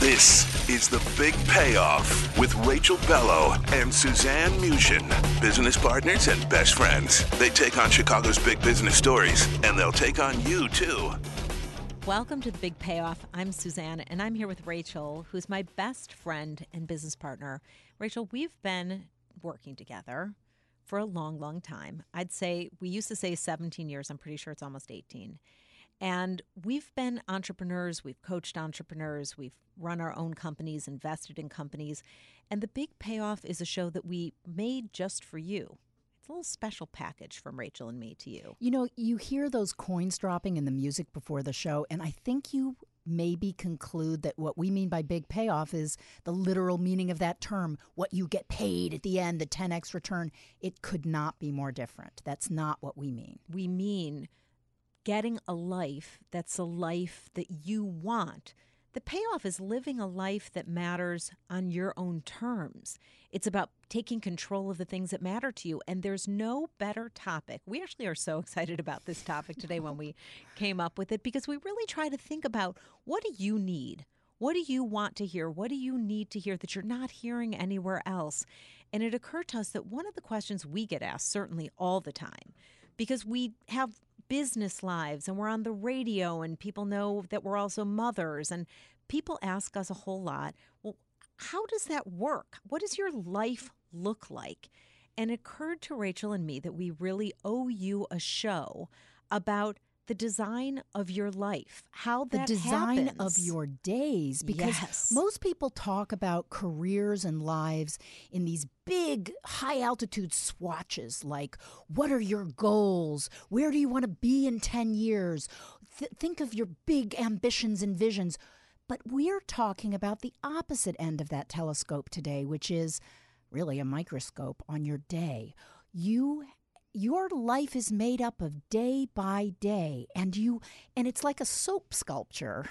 This is The Big Payoff with Rachel Bellow and Suzanne Muchin, business partners and best friends. They take on Chicago's big business stories, and they'll take on you too. Welcome to the Big Payoff. I'm Suzanne, and I'm here with Rachel, who's my best friend and business partner. Rachel, we've been working together for a long, long time. I'd say we used to say 17 years. I'm pretty sure it's almost 18. And we've been entrepreneurs, we've coached entrepreneurs, we've run our own companies, invested in companies. And The Big Payoff is a show that we made just for you. It's a little special package from Rachel and me to you. You know, you hear those coins dropping in the music before the show, and I think you maybe conclude that what we mean by big payoff is the literal meaning of that term, what you get paid at the end, the 10x return. It could not be more different. That's not what we mean. We mean getting a life that's a life that you want. The payoff is living a life that matters on your own terms. It's about taking control of the things that matter to you. And there's no better topic. We actually are so excited about this topic today when we came up with it because we really try to think about what do you need? What do you want to hear? What do you need to hear that you're not hearing anywhere else? And it occurred to us that one of the questions we get asked, certainly all the time, because we have business lives and we're on the radio and people know that we're also mothers and people ask us a whole lot well how does that work? What does your life look like? And it occurred to rachel and me that we really owe you a show about the design of your life, how the design happens. of your days because Yes. most people talk about careers and lives in these big high altitude swatches like what are your goals where do you want to be in 10 years Th- think of your big ambitions and visions but we're talking about the opposite end of that telescope today which is really a microscope on your day you your life is made up of day by day and you and it's like a soap sculpture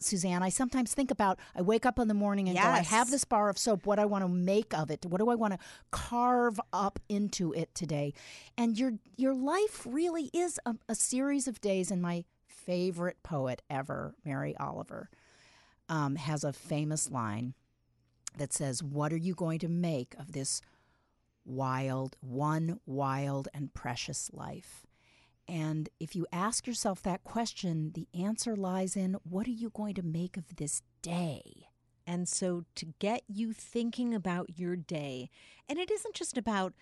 Suzanne, I sometimes think about I wake up in the morning and go, I have this bar of soap. What do I want to make of it? What do I want to carve up into it today? And your your life really is a, a series of days. And my favorite poet ever, Mary Oliver, um, has a famous line that says, What are you going to make of this wild, one wild and precious life? And if you ask yourself that question, the answer lies in what are you going to make of this day? And so to get you thinking about your day, and it isn't just about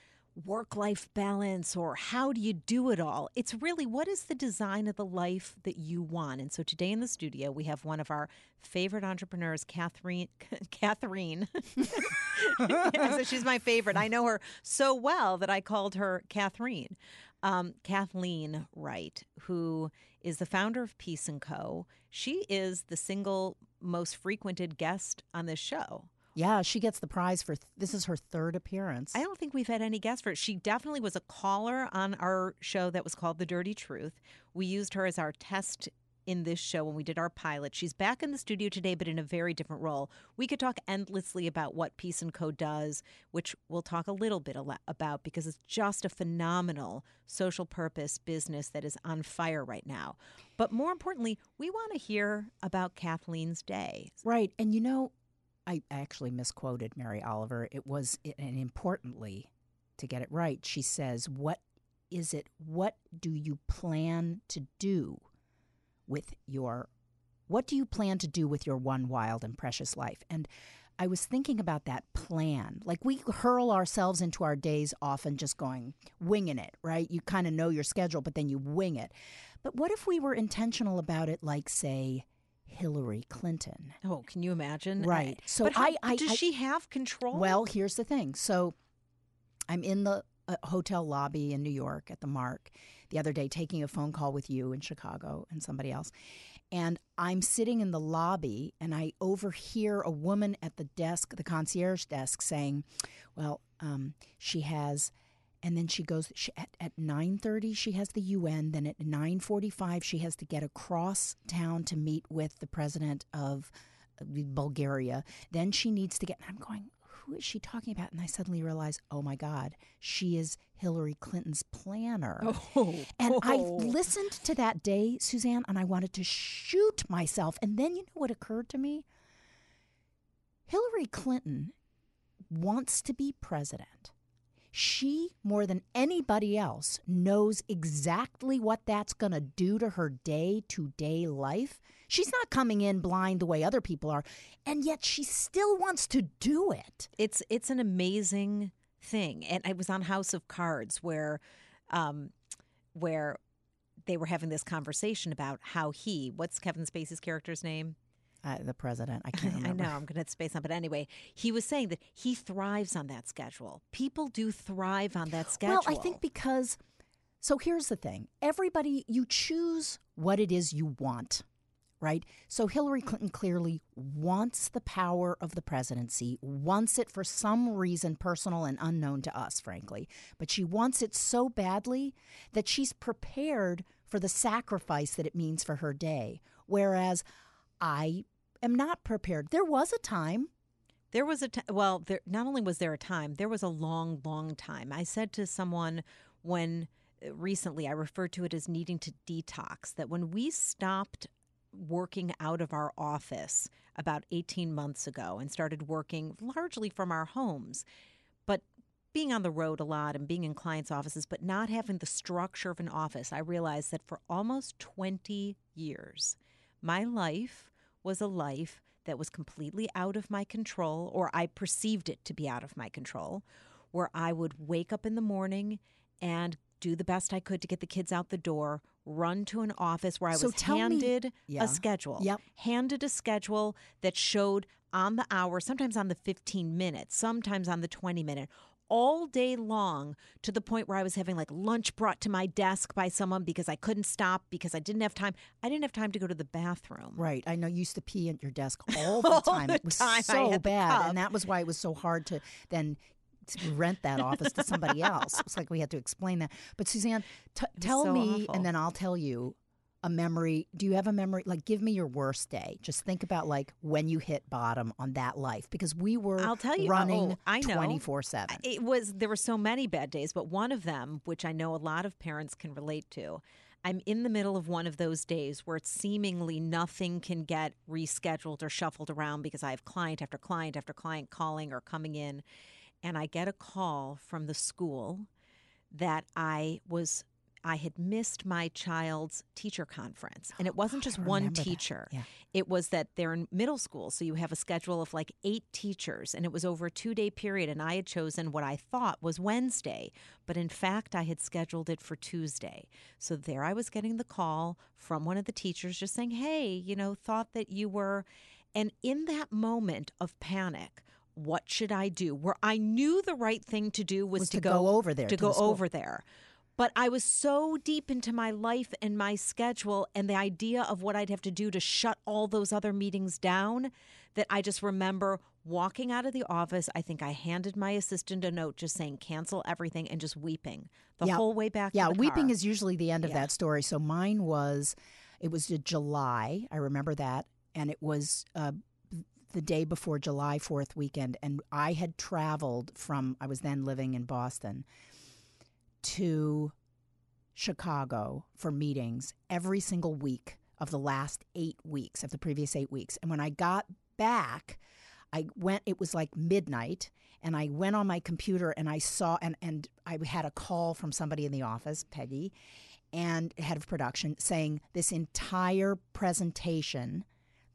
work life balance or how do you do it all. It's really what is the design of the life that you want. And so today in the studio, we have one of our favorite entrepreneurs, Catherine. Catherine. I said she's my favorite. I know her so well that I called her Catherine. Um, Kathleen Wright, who is the founder of Piece and Co. She is the single most frequented guest on this show. Yeah, she gets the prize for this is her third appearance. I don't think we've had any guests for it. She definitely was a caller on our show that was called The Dirty Truth. We used her as our test in this show when we did our pilot. She's back in the studio today, but in a very different role. We could talk endlessly about what Piece and Co does, which we'll talk a little bit about because it's just a phenomenal social purpose business that is on fire right now. But more importantly, we want to hear about Kathleen's day. Right. And you know, I actually misquoted Mary Oliver. It was, and importantly, to get it right, she says, What is it what do you plan to do with your what do you plan to do with your one wild and precious life? And I was thinking about that plan. Like we hurl ourselves into our days often just going, winging it, right? You kind of know your schedule, but then you wing it. But what if we were intentional about it, like, say, Hillary Clinton? Oh, can you imagine? Right. So, but how, I, I, does I, she have control? Well, here's the thing. So I'm in the uh, hotel lobby in New York at the Mark the other day taking a phone call with you in Chicago and somebody else. And I'm sitting in the lobby and I overhear a woman at the desk, the concierge desk, saying, Well, um, she has and then she goes she, at, at 9.30 she has the un then at 9.45 she has to get across town to meet with the president of uh, bulgaria then she needs to get i'm going who is she talking about? And I suddenly realize, oh my God, she is Hillary Clinton's planner. Oh, and oh. I listened to that day, Suzanne, and I wanted to shoot myself. And then you know what occurred to me? Hillary Clinton wants to be president. She, more than anybody else, knows exactly what that's going to do to her day to day life. She's not coming in blind the way other people are, and yet she still wants to do it. It's it's an amazing thing. And I was on House of Cards where um where they were having this conversation about how he, what's Kevin Spacey's character's name? Uh, the president. I can't remember. I know. I'm going to space on. But anyway, he was saying that he thrives on that schedule. People do thrive on that schedule. Well, I think because. So here's the thing everybody, you choose what it is you want right? So Hillary Clinton clearly wants the power of the presidency, wants it for some reason personal and unknown to us, frankly. But she wants it so badly that she's prepared for the sacrifice that it means for her day. Whereas I am not prepared. There was a time. There was a t- well, there not only was there a time, there was a long, long time. I said to someone when uh, recently I referred to it as needing to detox that when we stopped working out of our office about 18 months ago and started working largely from our homes. But being on the road a lot and being in clients' offices, but not having the structure of an office, I realized that for almost 20 years, my life was a life that was completely out of my control, or I perceived it to be out of my control, where I would wake up in the morning and do the best I could to get the kids out the door, run to an office where I so was handed me, yeah. a schedule. Yep. Handed a schedule that showed on the hour, sometimes on the 15 minutes, sometimes on the 20 minute, all day long to the point where I was having like lunch brought to my desk by someone because I couldn't stop because I didn't have time. I didn't have time to go to the bathroom. Right. I know you used to pee at your desk all the time. all it was time so bad. And that was why it was so hard to then rent that office to somebody else. It's like we had to explain that. But Suzanne, t- tell so me, awful. and then I'll tell you a memory. Do you have a memory? Like, give me your worst day. Just think about like when you hit bottom on that life because we were. I'll tell you, uh, running oh, I know twenty four seven. It was there were so many bad days, but one of them, which I know a lot of parents can relate to. I'm in the middle of one of those days where it's seemingly nothing can get rescheduled or shuffled around because I have client after client after client calling or coming in and I get a call from the school that I was I had missed my child's teacher conference. And it wasn't just one teacher. Yeah. It was that they're in middle school. So you have a schedule of like eight teachers. And it was over a two day period. And I had chosen what I thought was Wednesday. But in fact, I had scheduled it for Tuesday. So there I was getting the call from one of the teachers just saying, hey, you know, thought that you were. And in that moment of panic, what should I do? Where I knew the right thing to do was, Was to, to go over there, To, to go the over there. But I was so deep into my life and my schedule and the idea of what I'd have to do to shut all those other meetings down that I just remember walking out of the office. I think I handed my assistant a note just saying cancel everything and just weeping the Yeah. whole way back. Yeah, weeping car. is usually the end of Yeah. that story. So mine was, it was July. I remember that, and it was uh, the day before July Fourth weekend, and I had traveled from. I was then living in Boston to Chicago for meetings every single week of the last eight weeks of the previous eight weeks, and when I got back. I went. It was like midnight, and I went on my computer and I saw and and I had a call from somebody in the office, Peggy, and head of production, saying this entire presentation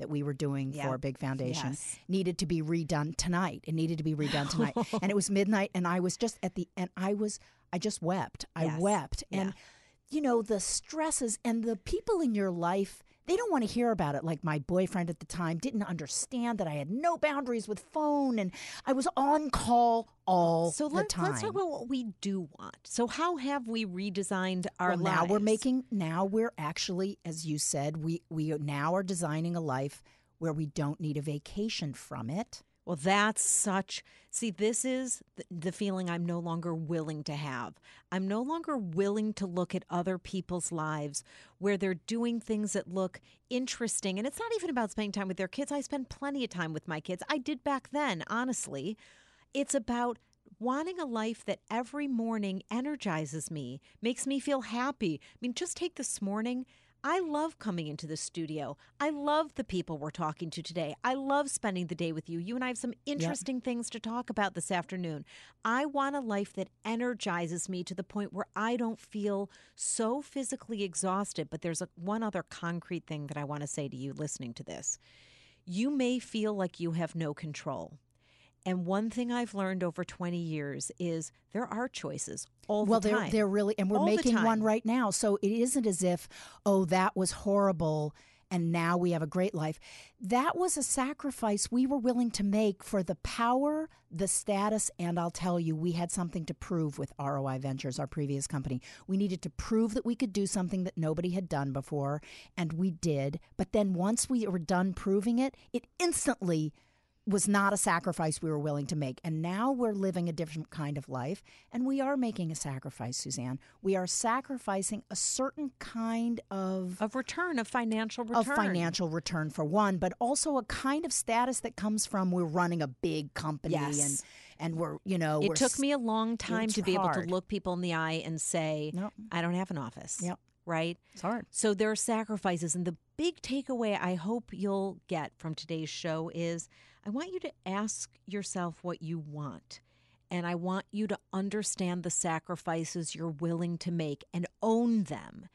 that we were doing Yeah. for Big Foundation Yes. needed to be redone tonight. It needed to be redone tonight, and it was midnight, and I was just at the and I was I just wept. I Yes. wept, Yeah. and you know the stresses and the people in your life they don't want to hear about it like my boyfriend at the time didn't understand that i had no boundaries with phone and i was on call all So the let, time let's talk about what we do want. So how have we redesigned our well, now we're making now we're actually as you said we we now are designing a life where we don't need a vacation from it Well, that's such. See, this is the, feeling I'm no longer willing to have. I'm no longer willing to look at other people's lives where they're doing things that look interesting. And it's not even about spending time with their kids. I spend plenty of time with my kids. I did back then, honestly. It's about wanting a life that every morning energizes me, makes me feel happy. I mean, just take this morning. I love coming into the studio. I love the people we're talking to today. I love spending the day with you. You and I have some interesting things to talk about this afternoon. I want a life that energizes me to the point where I don't feel so physically exhausted. But there's a, one other concrete thing that I want to say to you listening to this. You may feel like you have no control. And one thing I've learned over 20 years is there are choices all well the they're time. they're really and we're All making one right now. So it isn't as if oh that was horrible and now we have a great life. That was a sacrifice we were willing to make for the power the status and I'll tell you we had something to prove with ROI Ventures our previous company. We needed to prove that we could do something that nobody had done before and we did. But then once we were done proving it it instantly was not a sacrifice we were willing to make. And now we're living a different kind of life. And we are making a sacrifice, Suzanne. We are sacrificing a certain kind of. of return, of financial return. Of financial return for one, but also a kind of status that comes from we're running a big company Yes. and and we're you know we're It took me a long time to be able to look people in the eye and say, Yep. I don't have an office. Yep. Right? It's hard. So there are sacrifices. And the big takeaway I hope you'll get from today's show is I want you to ask yourself what you want. And I want you to understand the sacrifices you're willing to make and own them.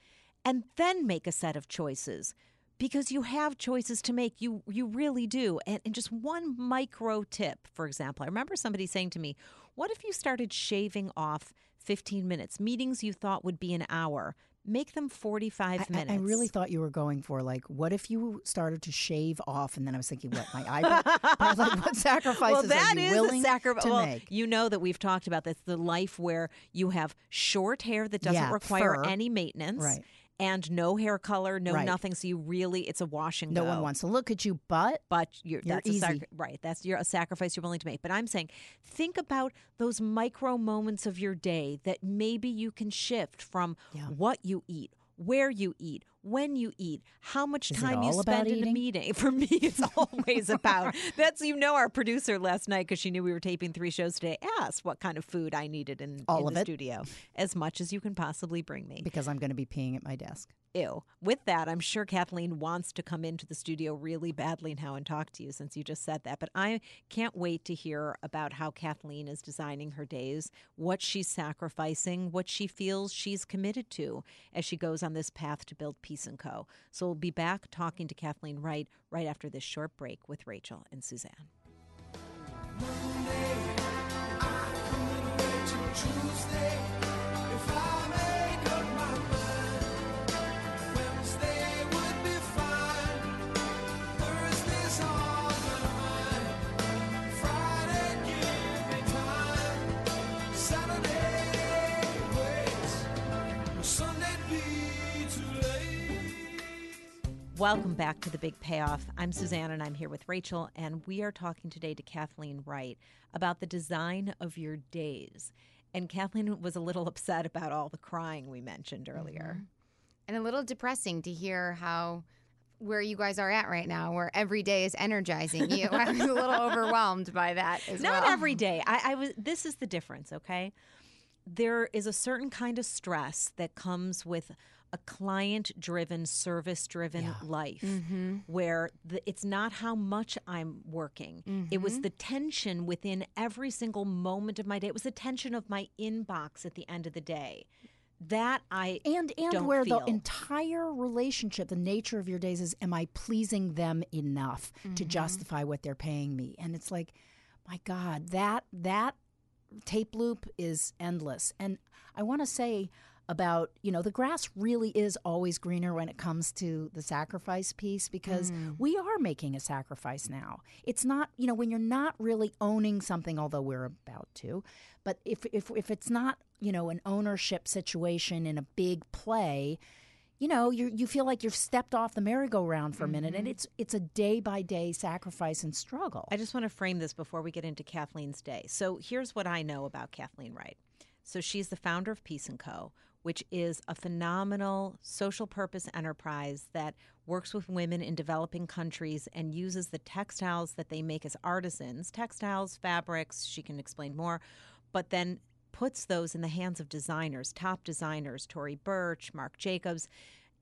And then make a set of choices because you have choices to make. You you really do. And, and just one micro tip, for example, I remember somebody saying to me, What if you started shaving off 15 minutes? Meetings you thought would be an hour, make them 45 I- I, minutes. I really thought you were going for like, what if you started to shave off? And then I was thinking, what my eyebrow? I was like, what sacrifices well, that are you is willing a sacrifice. to well, make? you know that we've talked about this the life where you have short hair that doesn't Yeah, require fur. any maintenance. Right. And no hair color, no Right. nothing. So you really, it's a wash and No go. one wants to look at you, but but you're, You're that's a sac- right. That's you're a sacrifice you're willing to make. But I'm saying, think about those micro moments of your day that maybe you can shift from Yeah. what you eat, where you eat, when you eat, how much Is time you spend in a meeting. For me, it's always about. That's you know our producer last night because she knew we were taping three shows today. Asked what kind of food I needed in, All in of the it. studio, as much as you can possibly bring me. because I'm going to be peeing at my desk. Ew. With that, I'm sure Kathleen wants to come into the studio really badly now and talk to you since you just said that. But I can't wait to hear about how Kathleen is designing her days, what she's sacrificing, what she feels she's committed to as she goes on this path to build Piece and Co. So we'll be back talking to Kathleen Wright right after this short break with Rachel and Suzanne. Welcome back to the Big Payoff. I'm Suzanne and I'm here with Rachel, and we are talking today to Kathleen Wright about the design of your days. And Kathleen was a little upset about all the crying we mentioned earlier. Mm-hmm. and a little depressing to hear how where you guys are at right now, where every day is energizing you. I was a little overwhelmed by that as Not well. every day. I, I was. This is the difference. Okay, there is a certain kind of stress that comes with a client driven, service driven Yeah. life Mm-hmm. where the, it's not how much I'm working. It Mm-hmm. was the tension within every single moment of my day. It was the tension of my inbox at the end of the day. That I and and where feel. the entire relationship the nature of your days is am i pleasing them enough to Mm-hmm. justify what they're paying me and it's like my god that that tape loop is endless and i want to say about you know the grass really is always greener when it comes to the sacrifice piece because Mm. we are making a sacrifice now it's not you know when you're not really owning something although we're about to but if if if it's not you know an ownership situation in a big play you know you you feel like you've stepped off the merry-go-round for a minute and it's it's a day by day sacrifice and struggle Mm-hmm. I just want to frame this before we get into Kathleen's day. So here's what I know about Kathleen Wright. So she's the founder of Piece and Co, which is a phenomenal social purpose enterprise that works with women in developing countries and uses the textiles that they make as artisans, textiles, fabrics, she can explain more, but then puts those in the hands of designers, top designers, Tory Burch, Marc Jacobs,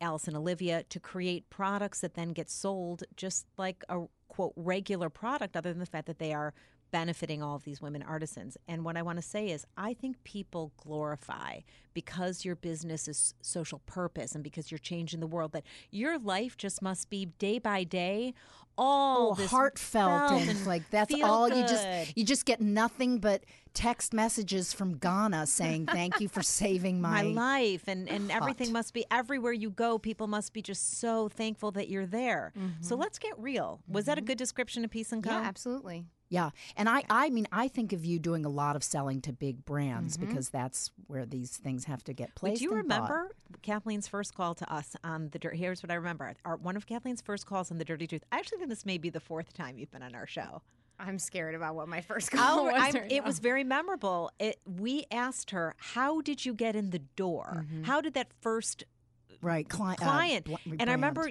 Alice and Olivia, to create products that then get sold just like a quote regular product, other than the fact that they are benefiting all of these women artisans. And what I want to say is, I think people glorify because your business is social purpose and because you're changing the world, that your life just must be day by day all oh, this heartfelt felt and like that's all you just you just get nothing but text messages from Ghana saying thank you for saving my my, life and and everything must be everywhere you go people must be just so thankful that you're there. So mm-hmm. let's get real. Was that a mm-hmm. good description of Piece and Co Yeah, absolutely. Yeah, and I, I mean, I think of you doing a lot of selling to big brands because that's where these things have to get placed. do you and bought. remember Kathleen's first call to us on the Dir- here's what I remember our, one of Kathleen's first calls on the Dirty Truth I actually think this may be the fourth time you've been on our show I'm scared about what my first call Oh, was. I'm- right it now. was very memorable. It, we asked her, "How did you get in the door? How did that first right cli- uh, client?" bl- and I remember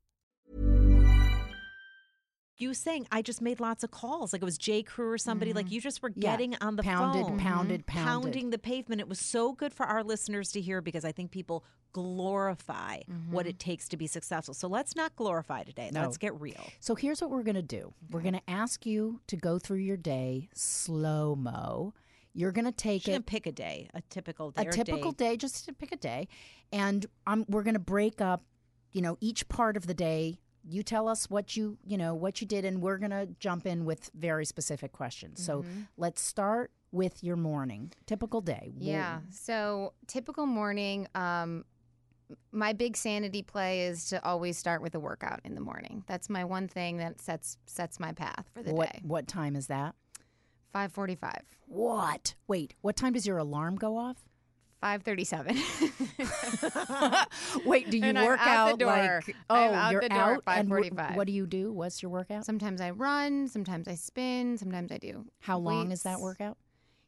you were saying I just made lots of calls, like it was J. Crew or somebody. Like mm-hmm. you just were Yeah. getting on the pounded, phone, pounded, mm-hmm. pounded, pounding the pavement. It was so good for our listeners to hear because I think people glorify what it mm-hmm. takes to be successful. So let's not glorify today. No. Let's get real. So here's what we're going to do. We're going to ask you to go through your day slow mo. You're going to take Just it pick a day, a typical day. a typical day. just to pick a day, and um, we're going to break up, you know, each part of the day. You tell us what you, you know, what you did, and we're going to jump in with very specific questions. So let's start with your morning, typical day. Yeah. So typical morning. Um, my big sanity play is to always start with a workout in the morning. That's my one thing that sets sets my path for the What day. what time is that? Five forty five. What? Wait, what time does your alarm go off? Five thirty seven. Wait, do you And I'm work out the out door. like oh I'm out you're the door out at and wh- 5:45. what do you do? What's your workout? sometimes I run. Sometimes I spin. Sometimes I do. How long is that workout?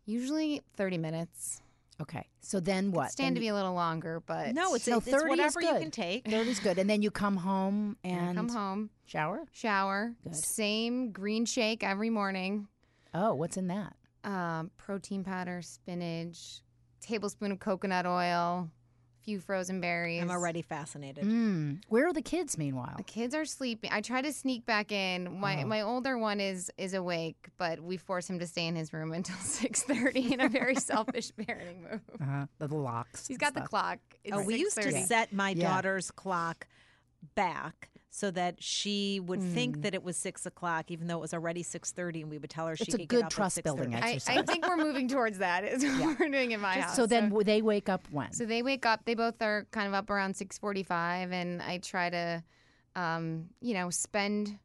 Usually thirty minutes. Okay, so then what? Stand to Then be a little longer, but No, it's, No, it's 30 is whatever you good. can take. Thirty's good, and then you come home I and come home, shower. shower, Good. same green shake every morning. Oh, what's in that? um, protein powder, spinach, tablespoon of coconut oil, a few frozen berries. I'm already fascinated. Mm. Where are the kids meanwhile? The kids are sleeping. I try to sneak back in. My Oh. my older one is is awake, but we force him to stay in his room until six thirty in a very selfish parenting move. Uh-huh. The locks. He's and got the stuff. clock. It's Oh, we used to 6:30. set my Yeah. daughter's clock back so that she would think that it was six o'clock, even though it was already six thirty, and we would tell her she It's a could good get up trust at building 6:30. I, exercise. I think we're moving towards that. Is what we're doing in my house. So then w- they wake up when? So they wake up. They both are kind of up around six forty-five, and I try to, um, you know, spend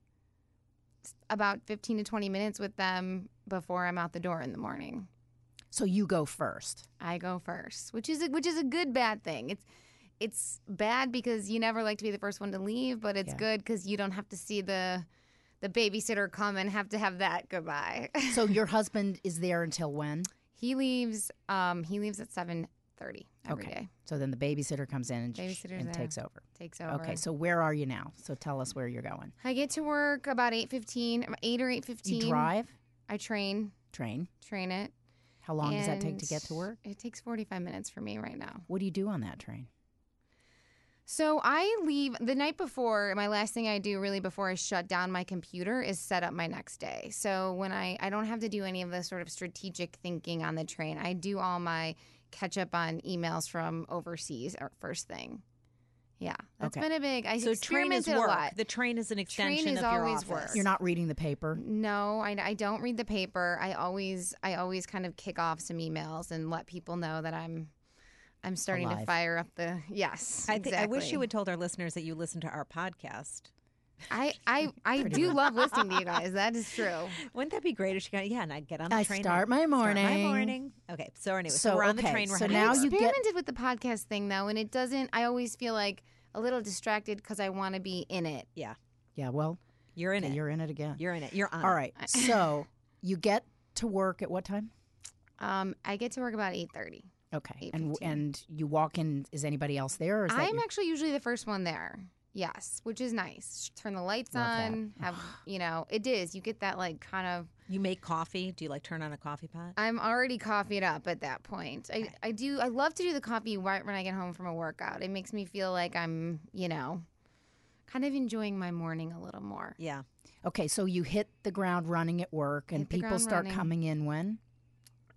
about fifteen to twenty minutes with them before I'm out the door in the morning. So you go first. I go first, which is a, which is a good bad thing. It's it's bad because you never like to be the first one to leave, but it's Yeah. good because you don't have to see the the babysitter come and have to have that goodbye. So your husband is there until when? he leaves. Um, he leaves at seven thirty every day. okay. So then the babysitter comes in and, and takes over. Takes over. Okay. So where are you now? So tell us where you're going. I get to work about eight fifteen, eight or eight fifteen. You drive, I train, train. train it. How long does that take to get to work? It takes forty five minutes for me right now. What do you do on that train? So I leave the night before. My last thing I do really before I shut down my computer is set up my next day. So when I I don't have to do any of the sort of strategic thinking on the train. I do all my catch up on emails from overseas er, first thing. Yeah, that's Okay. been a big. I So train is experimented a work. lot. The train is an extension train is of your always office. work. You're not reading the paper. No, I, I don't read the paper. I always I always kind of kick off some emails and let people know that I'm I'm starting to fire up the yes. I, think I wish you had told our listeners that you listen to our podcast. I I, I do love listening to you guys. That is true. Wouldn't that be great if she got yeah, and I'd get on the I train. start and- my Start my morning. morning. Okay, so anyway, so, So, we're on the train. We're so heading now to you work. get- Experimented with the podcast thing though, and it doesn't. I always feel like a little distracted because I want to be in it. yeah, Yeah. Well, you're in okay, it. you're in it again. You're in it. You're on. All right. it. So you get to work at what time? Um, I get to work about eight thirty. Okay. And 8:15. and you walk in. Is anybody else there? Or is I'm your- actually usually the first one there. Yes, which is nice. Turn the lights Love that. on. Have you know? It is. You get that like kind of. You make coffee. Do you like turn on a coffee pot? I'm already coffeeed up at that point. I, I do. I love to do the coffee right when I get home from a workout. It makes me feel like I'm, you know, kind of enjoying my morning a little more. Yeah. okay. So you hit the ground running at work, and people start running. coming in when?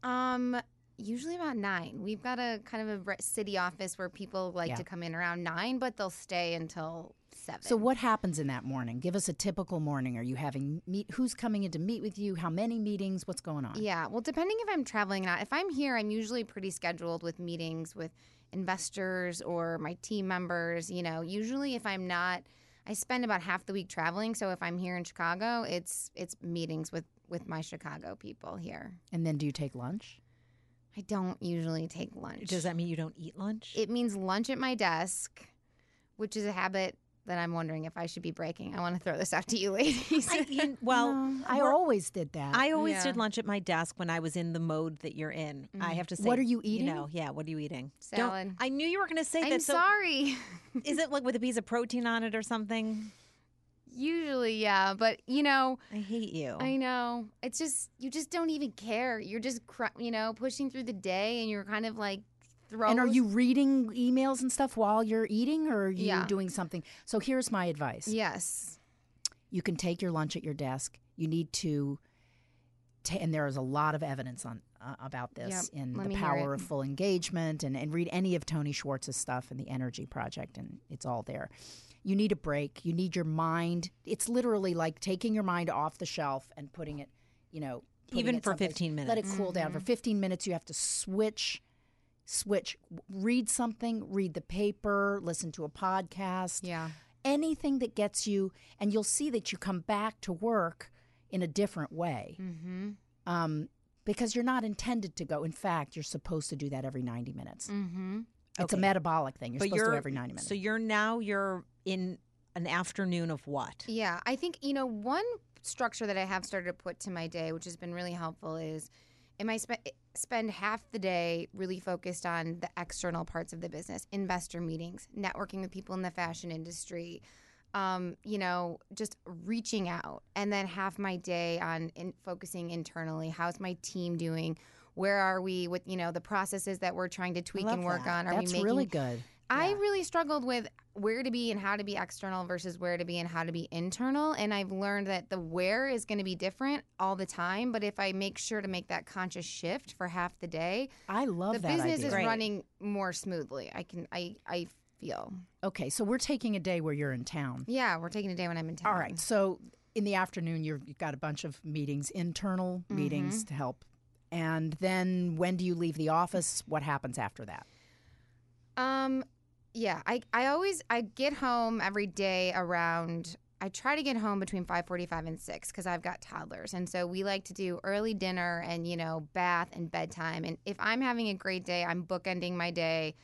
Um, usually about nine. We've got a kind of a city office where people like Yeah. to come in around nine, but they'll stay until seven. So what happens in that morning? Give us a typical morning. Are you having meet? Who's coming in to meet with you? How many meetings? What's going on? Yeah, well, depending if I'm traveling or not. If I'm here, I'm usually pretty scheduled with meetings with investors or my team members. You know, usually if I'm not, I spend about half the week traveling. So if I'm here in Chicago, it's it's meetings with with my Chicago people here. And then do you take lunch? I don't usually take lunch. Does that mean you don't eat lunch? It means lunch at my desk, which is a habit that I'm wondering if I should be breaking. I want to throw this out to you, ladies. I, you- well, No, I always did that. I always Yeah. did lunch at my desk when I was in the mode that you're in. I mm-hmm. have to say, What are you You eating? know, yeah. What are you eating? Don't- Salad. I knew you were going to say that I'm that. So sorry. is it like with a piece of protein on it or something? Usually, yeah, but you know, I hate you. I know. It's just you just don't even care. You're just cr- you know pushing through the day, and you're kind of like throws. and are you reading emails and stuff while you're eating, or are you Yeah. doing something? So here's my advice. Yes. You can take your lunch at your desk. You need to, ta- and there is a lot of evidence on uh, about this Yep, in let the power of full engagement, and and read any of Tony Schwartz's stuff in the Energy Project, and it's all there. You need a break. You need your mind. It's literally like taking your mind off the shelf and putting it, you know, Even for 15 minutes. Let it cool down for Mm-hmm. 15 minutes. You have to switch, switch, read something, read the paper, listen to a podcast Yeah. anything that gets you, and you'll see that you come back to work in a different way. Mm-hmm. Um, because you're not intended to go. In fact, you're supposed to do that every 90 minutes. Mm-hmm. It's a metabolic thing. You're but supposed you're to do every 90 minutes. So you're now you're in an afternoon of what? Yeah, I think you know one structure that I have started to put to my day, which has been really helpful, is am I spe- spend half the day really focused on the external parts of the business, investor meetings, networking with people in the fashion industry, um, you know, just reaching out, and then half my day on in focusing internally. How's my team doing? where are we with you know the processes that we're trying to tweak and work that. on? Are That's we making really good. I really struggled with where to be and how to be external versus where to be and how to be internal. And I've learned that the where is going to be different all the time. But if I make sure to make that conscious shift for half the day, I love the that business idea. is Great. running more smoothly. I can, I, I feel. Okay, so we're taking a day where you're in town. Yeah, we're taking a day when I'm in town. All right. So in the afternoon, you've got a bunch of meetings, internal Mm-hmm. meetings to help. And then when do you leave the office? What happens after that? Um, yeah, I, I always I get home every day around. I try to get home between five forty-five and six because I've got toddlers, and so we like to do early dinner and you know bath and bedtime. And if I'm having a great day, I'm bookending my day,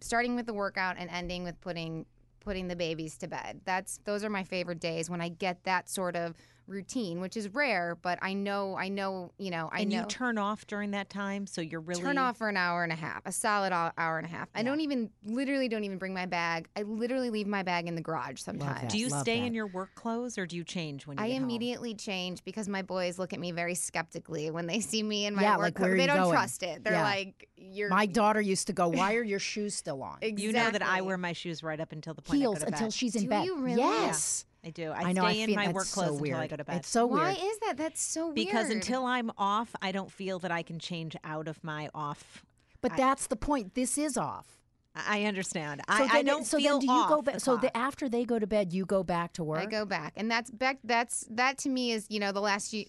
starting with the workout and ending with putting putting the babies to bed. That's those are my favorite days when I get that sort of routine, which is rare, but I know I know you know I and know you turn off during that time, so you're really turn off for an hour and a half, a solid hour and a half. I don't even, literally, don't even bring my bag. I literally leave my bag in the garage sometimes. Do you Love stay that. in your work clothes or do you change when you I get home? immediately change because my boys look at me very skeptically when they see me in my Yeah, work. like, clothes. they don't going? trust it. They're Yeah. like, "You're My daughter used to go, Why are your shoes still on? exactly. You know that I wear my shoes right up until the point Heels I go to until bed. she's in Do bed. you really? Yes. I do. I, I know. stay I in my that's work so clothes weird. until I go to bed. It's so Why weird. Why is that? That's so weird. because until I'm off, I don't feel that I can change out of my off. But that's the point. This is off. I I understand. So I, then, I don't so feel then do you go back? So the, after they go to bed, you go back to work. I go back, and that's back. That's that to me is you know the last year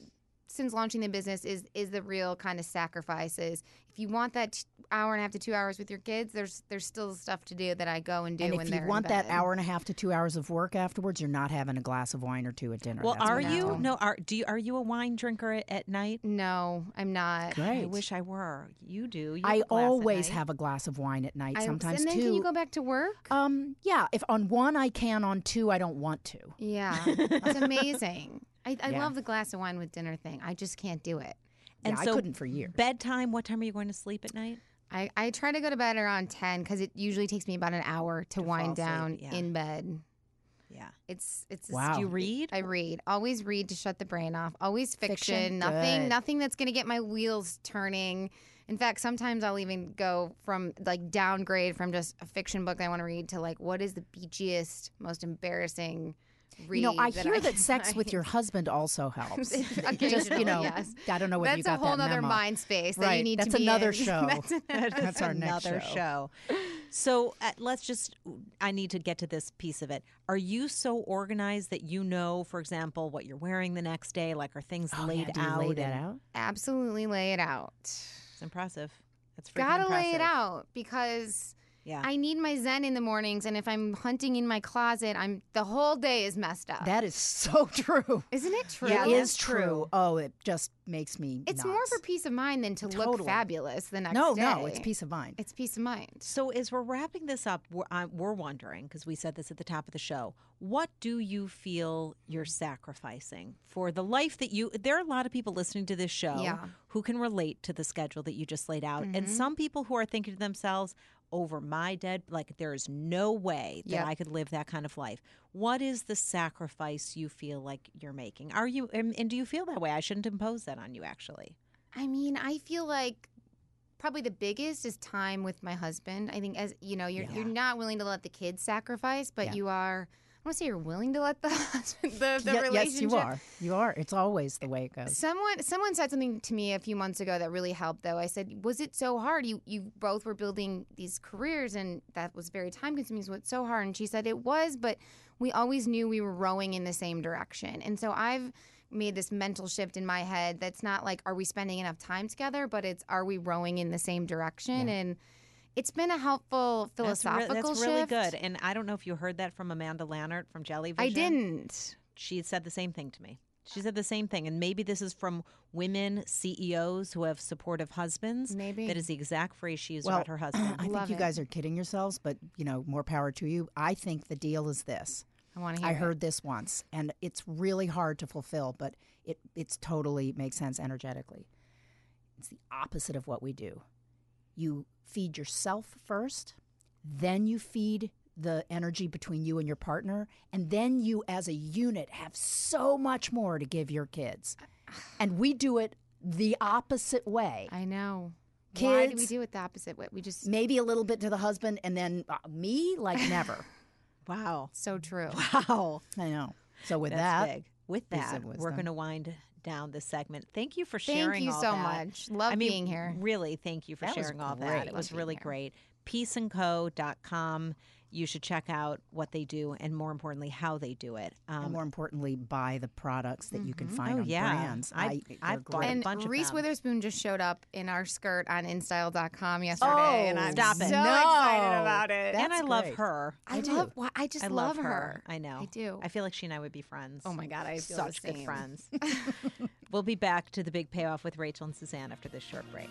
since launching the business is is the real kind of sacrifices. If you want that t- hour and a half to two hours with your kids, there's there's still stuff to do that I go and do and when if they're you in want that hour and a half to two hours of work afterwards, you're not having a glass of wine or two at dinner. well, That's are you? No, are do you? Are you a wine drinker at, at night? No, I'm not. Great. I wish I were. You do. You I have a glass at always have a glass of wine at night. I- Sometimes and then two. can you go back to work? Um, yeah. If on one I can, on two I don't want to. yeah, it's amazing. I, I Yeah. love the glass of wine with dinner thing. I just can't do it. And yeah, so I couldn't for years. Bedtime. What time are you going to sleep at night? I, I try to go to bed around 10 because it usually takes me about an hour to, To wind down yeah. in bed. Yeah. It's it's a Wow. Do you read? I read. Always read to shut the brain off. Always fiction. Fiction? Nothing Good. nothing that's going to get my wheels turning. In fact, sometimes I'll even go from like downgrade from just a fiction book that I want to read to like what is the beachiest, most embarrassing read. You know, I that hear I that can sex with your husband also helps. Just you know, yes. I don't know whether That's you got a whole that other memo. mind space that right. you need That's to be another in. show. That's, That's our next another show. show. So uh, let's just, I need to get to this piece of it. Are you so organized that you know, for example, what you're wearing the next day? Like, are things Oh, laid yeah, do you out? lay that out? absolutely lay it out. It's impressive. It's freaking Gotta impressive. lay it out because Yeah. I need my zen in the mornings, and if I'm hunting in my closet, I'm the whole day is messed up. That is so true. Isn't it true? Yeah, It is true. true. Oh, it just makes me. It's nuts. more for peace of mind than to look Totally. fabulous the next no, day. no. no, It's peace of mind. It's peace of mind. So, as we're wrapping this up, we're, we're wondering, because we said this at the top of the show, what do you feel you're sacrificing for the life that you? There are a lot of people listening to this show Yeah. Mm-hmm. who can relate to the schedule that you just laid out. And some people who are thinking to themselves, over my dead, like, there is no way that Yep. I could live that kind of life. What is the sacrifice you feel like you're making? Are you, and, and do you feel that way? I shouldn't impose that on you, actually. I mean, I feel like probably the biggest is time with my husband. I think as you know, you're you're not willing to let the kids sacrifice, but Yeah. you are. I want to say you're willing to let the husband, the, the relationship. yes, you are. You are. It's always the way it goes. Someone someone said something to me a few months ago that really helped though. I said, "Was it so hard? You you both were building these careers and that was very time consuming. So it's so hard." And she said it was, but we always knew we were rowing in the same direction. And so I've made this mental shift in my head that's not like are we spending enough time together, but it's are we rowing in the same direction? And it's been a helpful That's, re- philosophical that's really shift. good. And I don't know if you heard that from Amanda Lannert from Jellyvision. I didn't. she said the same thing to me. She said the same thing, and maybe this is from women CEOs who have supportive husbands. Maybe. that is the exact phrase she used well, about her husband. I think Love you it. guys are kidding yourselves, but you know, more power to you. I think the deal is this. I want to hear I it. heard this once, and it's really hard to fulfill, but it it's totally makes sense energetically. It's the opposite of what we do. You feed yourself first, then you feed the energy between you and your partner, and then you as a unit have so much more to give your kids. And we do it the opposite way. I know. Why do we do it the opposite way? We just Maybe a little bit to the husband, and then uh, me, like never. Wow. so true. Wow. I know. So with That's that, big. With that, we're going to wind down this segment. Thank you for sharing. Thank you so that. much. Love I mean, being here. Really, thank you for That sharing all that. It was really here. great. Pieceandco.com. You should check out what they do and more importantly, how they do it. and Um, more importantly, buy the products that you can find Oh, on yeah. brands. I- I, I've bought great. a And bunch of Reese them. Witherspoon just showed up in our skirt on InStyle.com yesterday, and Oh, I'm stop so it. excited about it. and I That's love her. I, I do. love. why- I just I love, her. her. I know. I do. I feel like she and I would be friends. Oh my god, I feel Such the good friends. we'll be back to the big payoff with Rachel and Suzanne after this short break.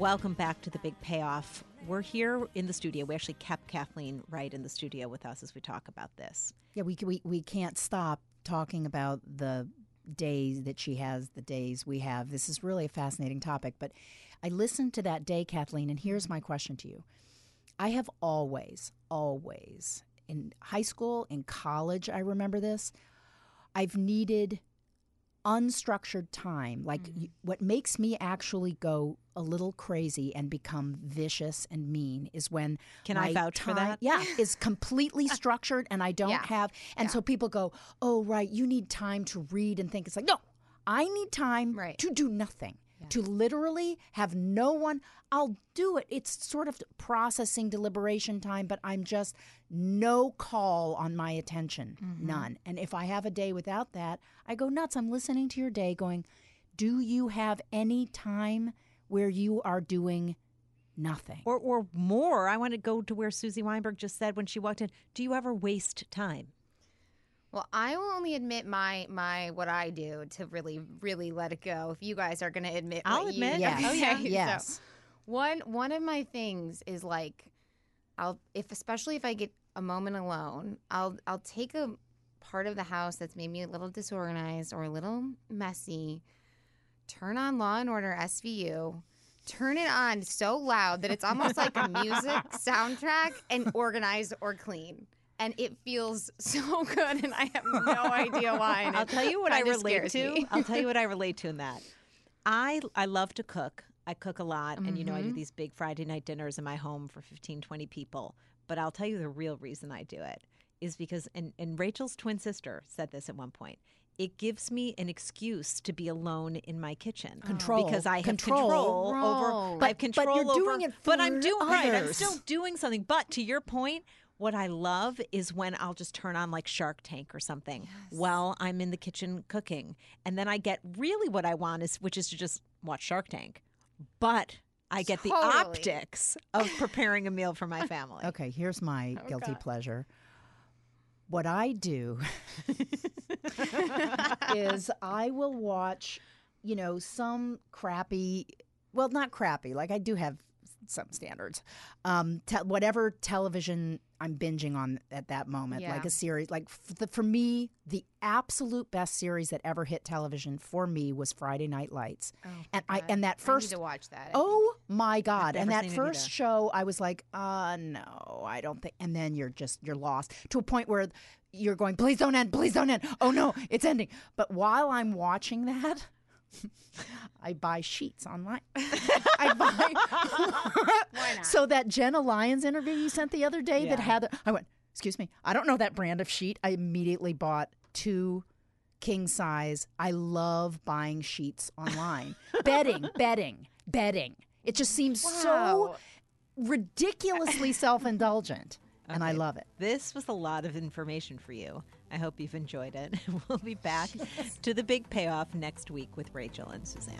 Welcome back to the big payoff. We're here in the studio. We actually kept Kathleen right in the studio with us as we talk about this. Yeah, we, we we can't stop talking about the days that she has, the days we have. This is really a fascinating topic. But I listened to that day, Kathleen, and here's my question to you. I have always, always, in high school, in college, I remember this, I've needed unstructured time. Like Mm-hmm. what makes me actually go a little crazy and become vicious and mean is when Can I vouch for that? Yeah, is completely structured and I don't Yeah. have. And so people go, "Oh, right, you need time to read and think." It's like, no, I need time Right. to do nothing. To literally have no one, I'll do it. It's sort of processing deliberation time, but I'm just no call on my attention, Mm-hmm. none. And if I have a day without that, I go nuts. I'm listening to your day going, do you have any time where you are doing nothing? Or, or more, I want to go to where Susie Weinberg just said when she walked in Do you ever waste time? Well, I will only admit my my what I do to really really let it go. If you guys are going to admit, I'll what you- admit. Yes. Oh, yeah. So, Yes. one one of my things is like, I'll if especially if I get a moment alone, I'll I'll take a part of the house that's maybe a little disorganized or a little messy, turn on Law and Order SVU. Turn it on so loud that it's almost like a music soundtrack and organized or clean. And it feels so good, and I have no idea why. and I'll tell you what I relate to. I'll tell you what I relate to in that. I I love to cook. I cook a lot and you know I do Mhm. these big Friday night dinners in my home for 15 20 people. But I'll tell you the real reason I do it is because and, and Rachel's twin sister said this at one point. It gives me an excuse to be alone in my kitchen. Oh. Control. because I have Control. control, over Control. I But- have but you're over doing it but I'm for doing right. I'm still doing something. But to your point, what I love is when I'll just turn on like Shark Tank or something while I'm in the kitchen cooking. And then I get really what I want is which is to just watch Shark Tank. But I get the optics of preparing a meal for my family. Okay, here's my Oh, guilty pleasure. What I do is I will watch, you know, some crappy, well, not crappy, like I do have some standards. Um, te- whatever television I'm binging on at that moment, like a series, like f- the, for me, the absolute best series that ever hit television for me was Friday Night Lights, and I God. and I that need first to watch that. Oh my God. And that first show, I was like, uh, no, I don't think. And then you're just, you're lost to a point where you're going, please don't end, please don't end. Oh no, it's ending. But while I'm watching that, I buy sheets online. I buy. So that Jenna Lyons interview you sent the other day that had I went, excuse me, I don't know that brand of sheet. I immediately bought two king size. I love buying sheets online. bedding, bedding, bedding. It just seems so ridiculously self indulgent. And I love it. This was a lot of information for you. I hope you've enjoyed it. We'll be back to the big payoff next week with Rachel and Suzanne.